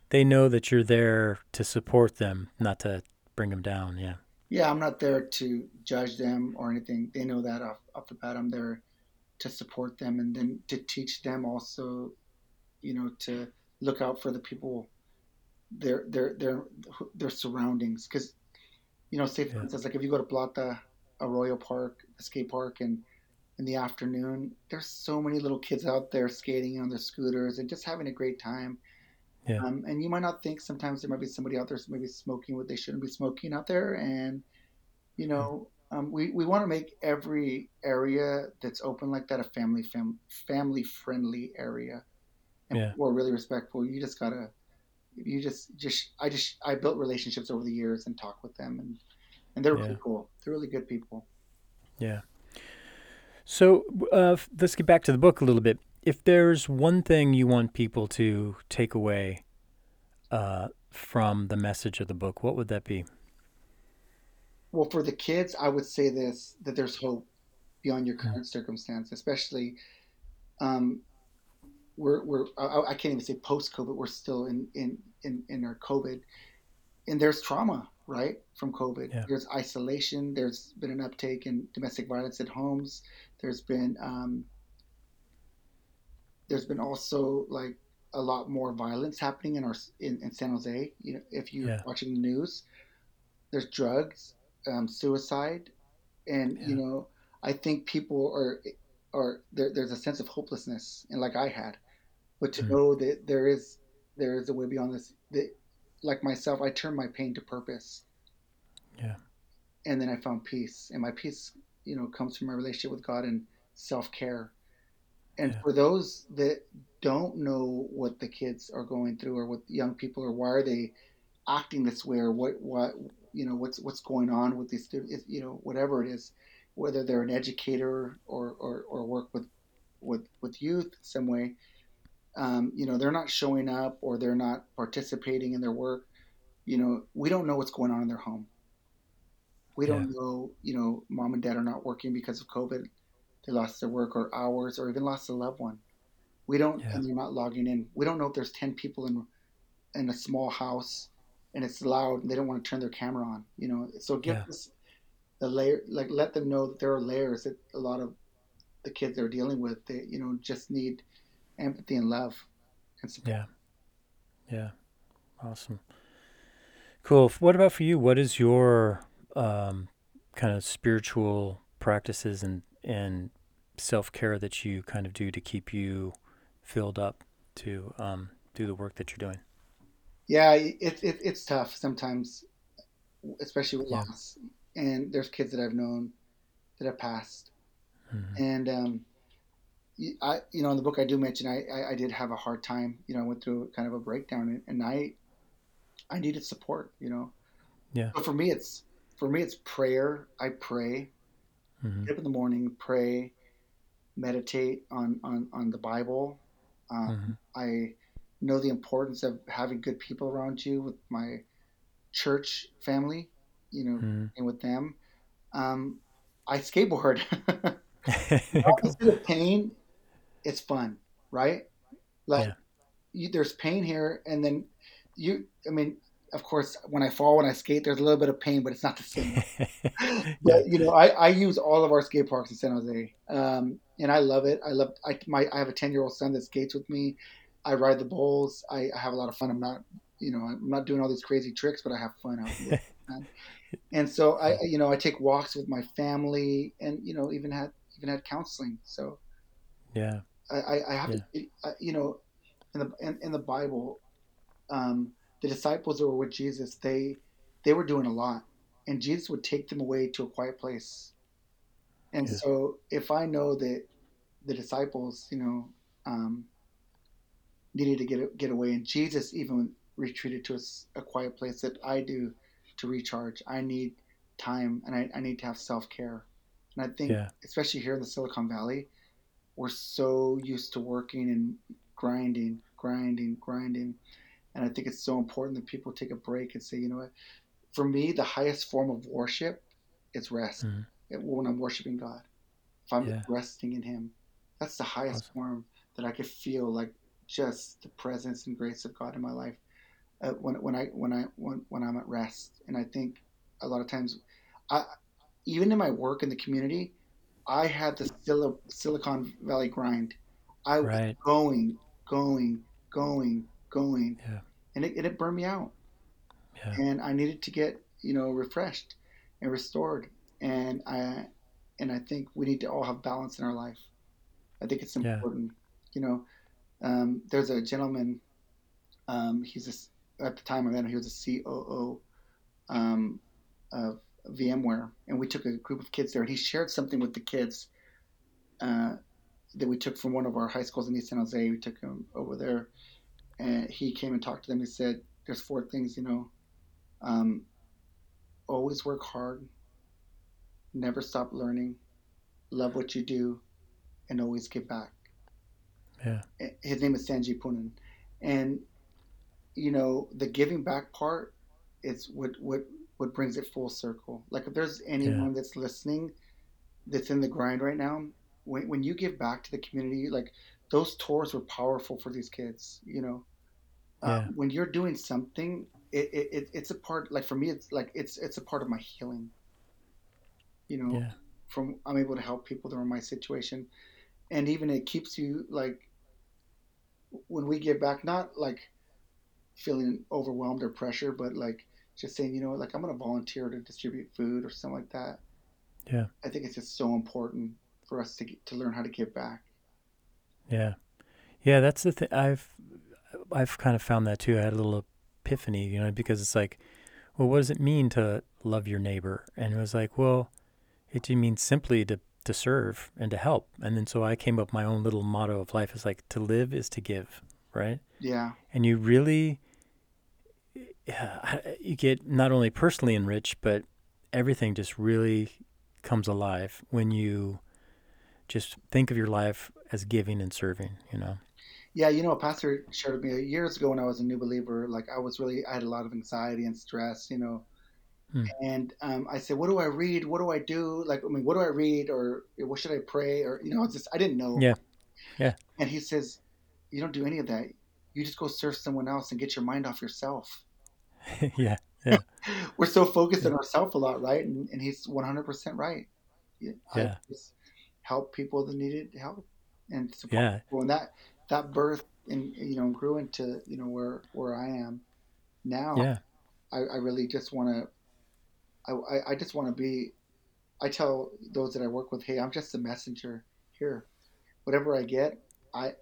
they know that you're there to support them, not to bring them down. Yeah. Yeah, I'm not there to judge them or anything. They know that off, off the bat. I'm there to support them and then to teach them also you know, to look out for the people, their their their their surroundings. Because, you know, say for yeah. instance, like if you go to Plata, Arroyo Park, a skate park, and in the afternoon, there's so many little kids out there skating on their scooters and just having a great time. Yeah. Um, and you might not think sometimes there might be somebody out there maybe smoking what they shouldn't be smoking out there. And, you know, um, we, we want to make every area that's open like that a family fam, family friendly area and yeah. are really respectful. You just gotta you just just I just I built relationships over the years and talked with them and and they're really cool. They're really good people. Yeah. So uh, let's get back to the book a little bit. If there's one thing you want people to take away uh, from the message of the book, what would that be? Well, for the kids, I would say this that there's hope beyond your current circumstance, especially um, we're we're I, I can't even say post COVID. We're still in in in in our COVID, and there's trauma right from COVID. Yeah. There's isolation. There's been an uptake in domestic violence at homes. There's been um, there's been also like a lot more violence happening in our in, in San Jose. You know, if you're Yeah. watching the news, there's drugs, um, suicide, and Yeah. you know, I think people are are there, there's a sense of hopelessness, and like I had, but to Mhm. know that there is there is a way beyond this. That, like myself, I turned my pain to purpose, Yeah. and then I found peace, and my peace, you know, comes from my relationship with God and self care. And Yeah. for those that don't know what the kids are going through, or what young people, or why are they acting this way, or what what you know what's what's going on with these students, you know, whatever it is, whether they're an educator or or, or work with with with youth in some way, um, you know, they're not showing up or they're not participating in their work. You know, we don't know what's going on in their home. We don't know, you know, mom and dad are not working because of COVID. They lost their work or hours or even lost a loved one. We don't, Yeah. and they're not logging in. We don't know if there's 10 people in in a small house and it's loud and they don't want to turn their camera on, you know. So give Yeah. us the layer, like let them know that there are layers that a lot of the kids they're dealing with, they, you know, just need empathy and love and support. Yeah. Yeah. Awesome. Cool. What about for you? What is your um, kind of spiritual practices and and self care that you kind of do to keep you filled up to um, do the work that you're doing? Yeah, it, it, it's tough sometimes, especially with Yeah. loss. And there's kids that I've known that have passed. hmm And, um, I, you know, in the book I do mention I, I, I did have a hard time. You know, I went through kind of a breakdown, and, and I, I needed support. You know, Yeah. but for me, it's for me, it's prayer. I pray, hmm get up in the morning, pray, meditate on on on the Bible. Um, hmm I know the importance of having good people around you with my church family, you know, hmm and with them. Um, I skateboard. Instead of pain, it's fun, right? Like Yeah. you, there's pain here, and then you. I mean, of course, when I fall when I skate, there's a little bit of pain, but it's not the same. yeah. but you know, I, I use all of our skate parks in San Jose, um, and I love it. I love. I my I have a ten year old son that skates with me. I ride the bowls. I, I have a lot of fun. I'm not, you know, I'm not doing all these crazy tricks, but I have fun out there. and so I, you know, I take walks with my family, and you know, even had even had counseling. So Yeah. I, I, I have to, you know, in the in, in the Bible, um, the disciples that were with Jesus, they they were doing a lot, and Jesus would take them away to a quiet place. And Yeah. so, if I know that the disciples, you know, um, needed to get get away, and Jesus even retreated to a quiet place that I do to recharge. I need time, and I, I need to have self care. And I think, Yeah. especially here in the Silicon Valley, we're so used to working and grinding, grinding, grinding. And I think it's so important that people take a break and say, you know what? For me, the highest form of worship is rest. Mhm. It- when I'm worshiping God, if I'm Yeah. resting in Him, that's the highest Awesome. form that I could feel like just the presence and grace of God in my life. Uh, when when I when I when, when I'm at rest, and I think a lot of times, I even in my work in the community, I had the Sil- Silicon Valley grind. I was Right. going, going, going, going, Yeah. and it, and it burned me out. Yeah. And I needed to get you know refreshed and restored. And I and I think we need to all have balance in our life. I think it's Yeah. important. You know, um, there's a gentleman. Um, he's a at the time I met him. He was a COO um, of VMware, and we took a group of kids there, and he shared something with the kids uh, that we took from one of our high schools in East San Jose. We took them over there, and he came and talked to them. He said, "There's four things, you know. Um, always work hard, never stop learning, love what you do, and always give back." Yeah. His name is Sanjay Poonen, and you know the giving back part is what what what brings it full circle. Like if there's anyone yeah. that's listening that's in the grind right now, when when you give back to the community, like those tours were powerful for these kids. You know, uh, yeah. when you're doing something, it, it, it's a part. Like for me, it's like it's it's a part of my healing. You know, yeah. from I'm able to help people during my situation, and even it keeps you like when we give back, not like feeling overwhelmed or pressure, but like just saying, you know, like I'm going to volunteer to distribute food or something like that. Yeah. I think it's just so important for us to to learn how to give back. Yeah. Yeah, that's the thing. I've I've kind of found that too. I had a little epiphany, you know, because it's like, well, what does it mean to love your neighbor? And it was like, well, it means simply to to serve and to help. And then so I came up with my own little motto of life is like to live is to give, right? Yeah. And you really yeah, you get not only personally enriched, but everything just really comes alive when you just think of your life as giving and serving, you know? Yeah, you know, a pastor shared with me years ago when I was a new believer, like I was really, I had a lot of anxiety and stress, you know. Hmm. And um, I said, what do I read? What do I do? Like, I mean, what do I read? Or what should I pray? Or, you know, it's just, I didn't know. Yeah. Yeah. And he says, you don't do any of that. You just go serve someone else and get your mind off yourself. yeah. Yeah. We're so focused yeah. on ourselves a lot, right? And, and he's 100% right. Yeah. help people that needed help and support yeah. people. And that, that birth and, you know, grew into, you know, where, where I am now. Yeah. I, I really just want to, I, I just want to be, I tell those that I work with, hey, I'm just a messenger here. Whatever I get, I,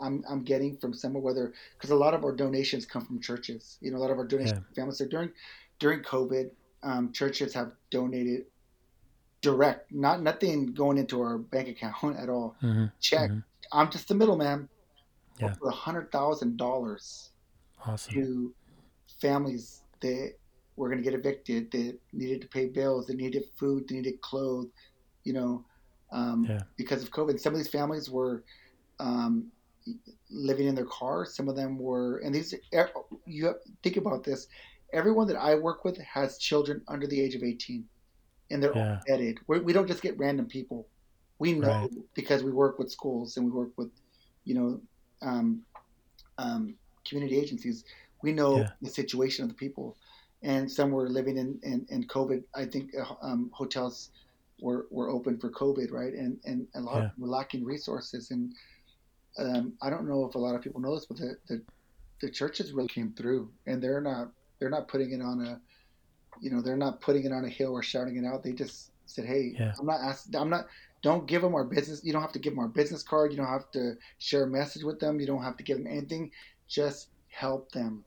I'm, I'm getting from somewhere, whether because a lot of our donations come from churches. You know, a lot of our donations yeah. families. So during during COVID, um, churches have donated direct, not nothing going into our bank account at all. Mm-hmm. Check. Mm-hmm. I'm just the middleman. Yeah. For a hundred thousand dollars awesome. to families that were going to get evicted, that needed to pay bills, that needed food, they needed clothes, you know, um, yeah. because of COVID. Some of these families were um, living in their cars. Some of them were, and these you have, think about this. Everyone that I work with has children under the age of 18, and they're yeah. all vetted. We're, we do not just get random people. We know right. because we work with schools and we work with, you know, um, um, community agencies. We know yeah. the situation of the people, and some were living in in, in COVID. I think uh, um, hotels were, were open for COVID, right? And and a lot yeah. were lacking resources and um, I don't know if a lot of people know this, but the, the, the churches really came through, and they're not they're not putting it on a, you know, they're not putting it on a hill or shouting it out. They just said, "Hey, yeah. I'm not asking, I'm not." Don't give them our business. You don't have to give them our business card. You don't have to share a message with them. You don't have to give them anything. Just help them.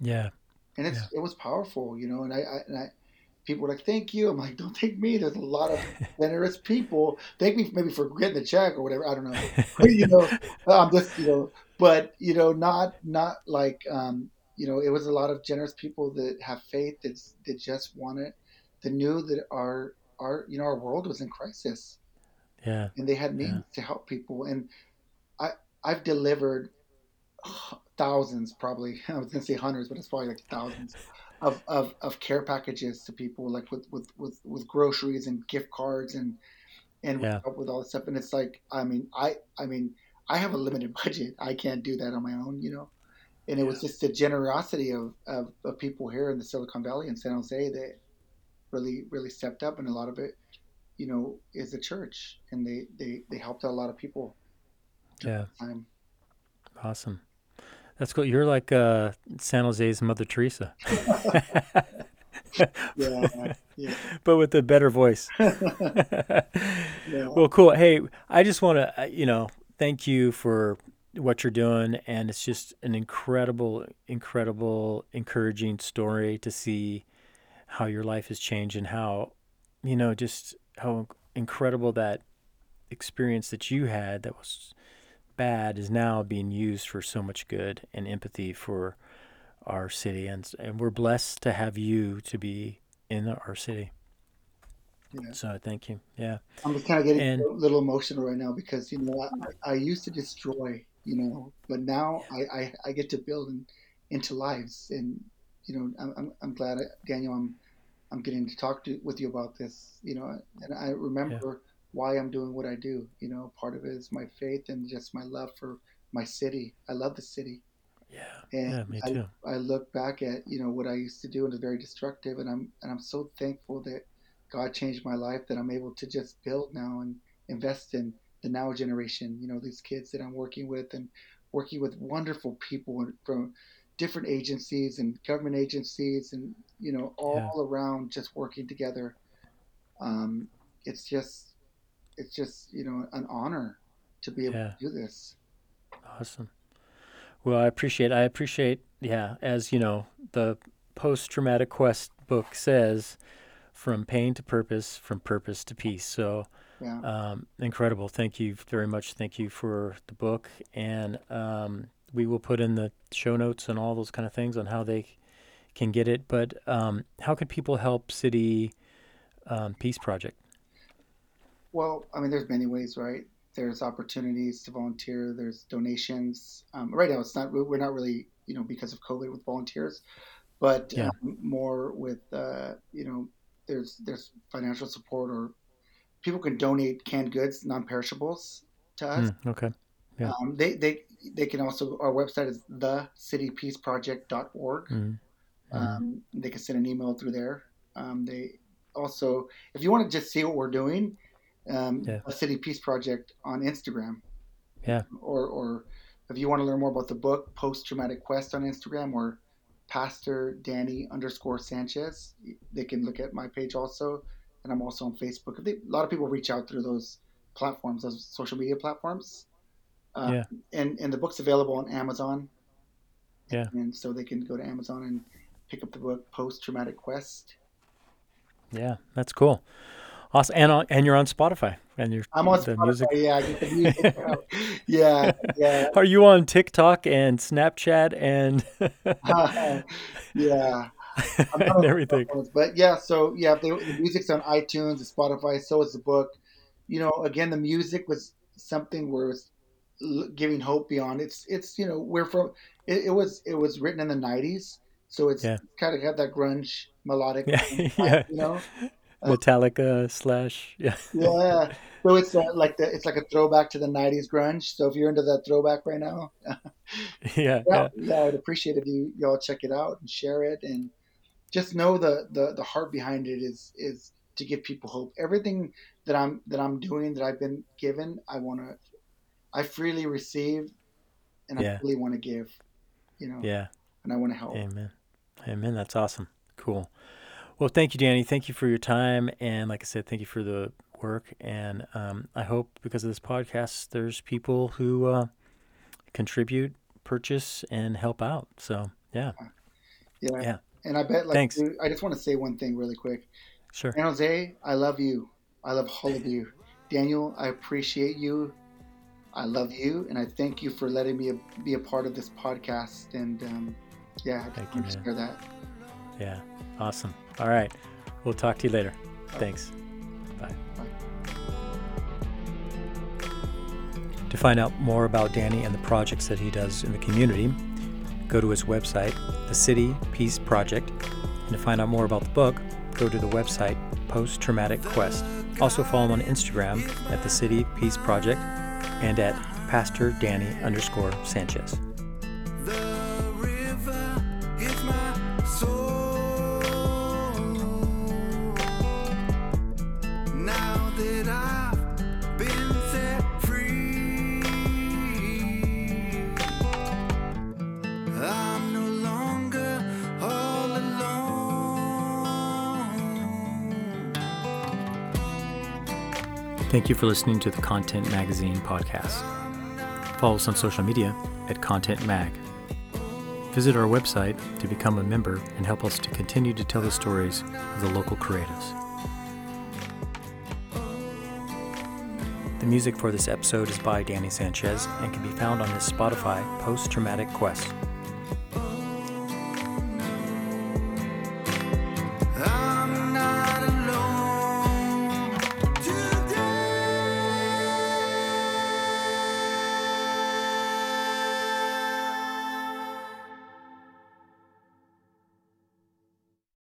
Yeah. And it's yeah. it was powerful, you know. And I, I and I people were like, "Thank you." I'm like, "Don't thank me." There's a lot of generous people. Thank me maybe for getting the check or whatever. I don't know. But, you know, I'm just you know, but you know, not not like um, you know, it was a lot of generous people that have faith that that just want it, that knew that our our you know our world was in crisis. Yeah. And they had means yeah. to help people, and I I've delivered thousands, probably I was gonna say hundreds, but it's probably like thousands of, of, of care packages to people like with, with, with, with groceries and gift cards and and yeah. with all this stuff and it's like I mean I I mean I have a limited budget I can't do that on my own you know and it yeah. was just the generosity of, of, of, people here in the Silicon Valley and San Jose that really really stepped up and a lot of it you know is the church and they they, they helped out a lot of people yeah awesome that's cool. You're like uh, San Jose's Mother Teresa. yeah, yeah. But with a better voice. yeah. Well, cool. Hey, I just want to, uh, you know, thank you for what you're doing. And it's just an incredible, incredible, encouraging story to see how your life has changed and how, you know, just how incredible that experience that you had that was bad is now being used for so much good and empathy for our city, and and we're blessed to have you to be in our city. Yeah. So thank you. Yeah. I'm just kind of getting And- a little emotional right now because you know I, I used to destroy, you know, but now I, I, I get to build in, into lives, and you know I'm, I'm, I'm glad Daniel I'm I'm getting to talk to with you about this, you know, and I remember why I'm doing what I do. You know, part of it is my faith and just my love for my city. I love the city, Yeah. and Yeah. Me I, too. I look back at you know what I used to do and it's very destructive, and I'm and I'm so thankful that God changed my life that I'm able to just build now and invest in the now generation. You know these kids that I'm working with and working with wonderful people from different agencies and government agencies and you know all Yeah. around just working together. Um, it's just it's just you know an honor to be able Yeah. to do this. Awesome. Well, I appreciate. I appreciate. Yeah, as you know, the post-traumatic quest book says, from pain to purpose, from purpose to peace. So, Yeah. um, incredible. Thank you very much. Thank you for the book, and um, we will put in the show notes and all those kind of things on how they can get it. But um, how can people help City um, Peace Project? Well, I mean, there's many ways, right? There's opportunities to volunteer. There's donations. Um, right now, it's not. We're not really, you know, because of COVID with volunteers, but Yeah. um, more with, uh, you know, there's there's financial support or people can donate canned goods, non-perishables, to us. Hmm, okay. Yeah. Um, they they they can also. Our website is thecitypeaceproject.org. Mhm. Um, they can send an email through there. Um, they also, if you want to just see what we're doing, um, Yeah. a City Peace Project on Instagram. Yeah. Or, or if you want to learn more about the book, Post Traumatic Quest on Instagram or Pastor Danny underscore Sanchez. They can look at my page also, and I'm also on Facebook. They, a lot of people reach out through those platforms, those social media platforms. Uh, Yeah. And and the book's available on Amazon. Yeah. And so they can go to Amazon and pick up the book Post Traumatic Quest. Yeah, that's cool. Awesome. And on, and you're on Spotify and you're I'm on the Spotify. music. Yeah, the music yeah, yeah, Are you on TikTok and Snapchat and yeah. And everything? platforms, But yeah, so yeah, the, the music's on iTunes, and Spotify. So is the book. You know, again, the music was something where it's l- giving hope beyond. It's it's you know we're from. It, it was it was written in the '90s, so it's Yeah. kind of got that grunge melodic. Yeah, vibe, yeah. You know. Metallica slash yeah. Yeah. So it's uh, like the it's like a throwback to the '90s grunge. So if you're into that throwback right now, yeah, yeah, yeah, yeah, I'd appreciate if you y'all check it out and share it, and just know the the the heart behind it is is to give people hope. Everything that I'm that I'm doing that I've been given, I want to, I freely receive, and Yeah. I really want to give, you know, yeah. and I want to help. Amen. Amen. That's awesome. Cool. Well, thank you, Danny. Thank you for your time, and like I said, thank you for the work. And um, I hope because of this podcast, there's people who uh, contribute, purchase, and help out. So yeah, Yeah. Yeah. And I bet, like, Thanks. dude, I just want to say one thing really quick. sure. San Jose, I love you. I love all of you. Daniel, I appreciate you. I love you, and I thank you for letting me be a part of this podcast. And um, yeah, I just Thank you, to man. share that. Yeah. Awesome. All right. We'll talk to you later. Thanks. Bye. To find out more about Danny and the projects that he does in the community, go to his website, The City Peace Project. And to find out more about the book, go to the website Post Traumatic Quest. Also follow him on Instagram at The City Peace Project and at Pastor Danny underscore Sanchez. Thank you for listening to the Content Magazine podcast. Follow us on social media at Content Mag. Visit our website to become a member and help us to continue to tell the stories of the local creatives. The music for this episode is by Danny Sanchez and can be found on his Spotify Post Traumatic Quest.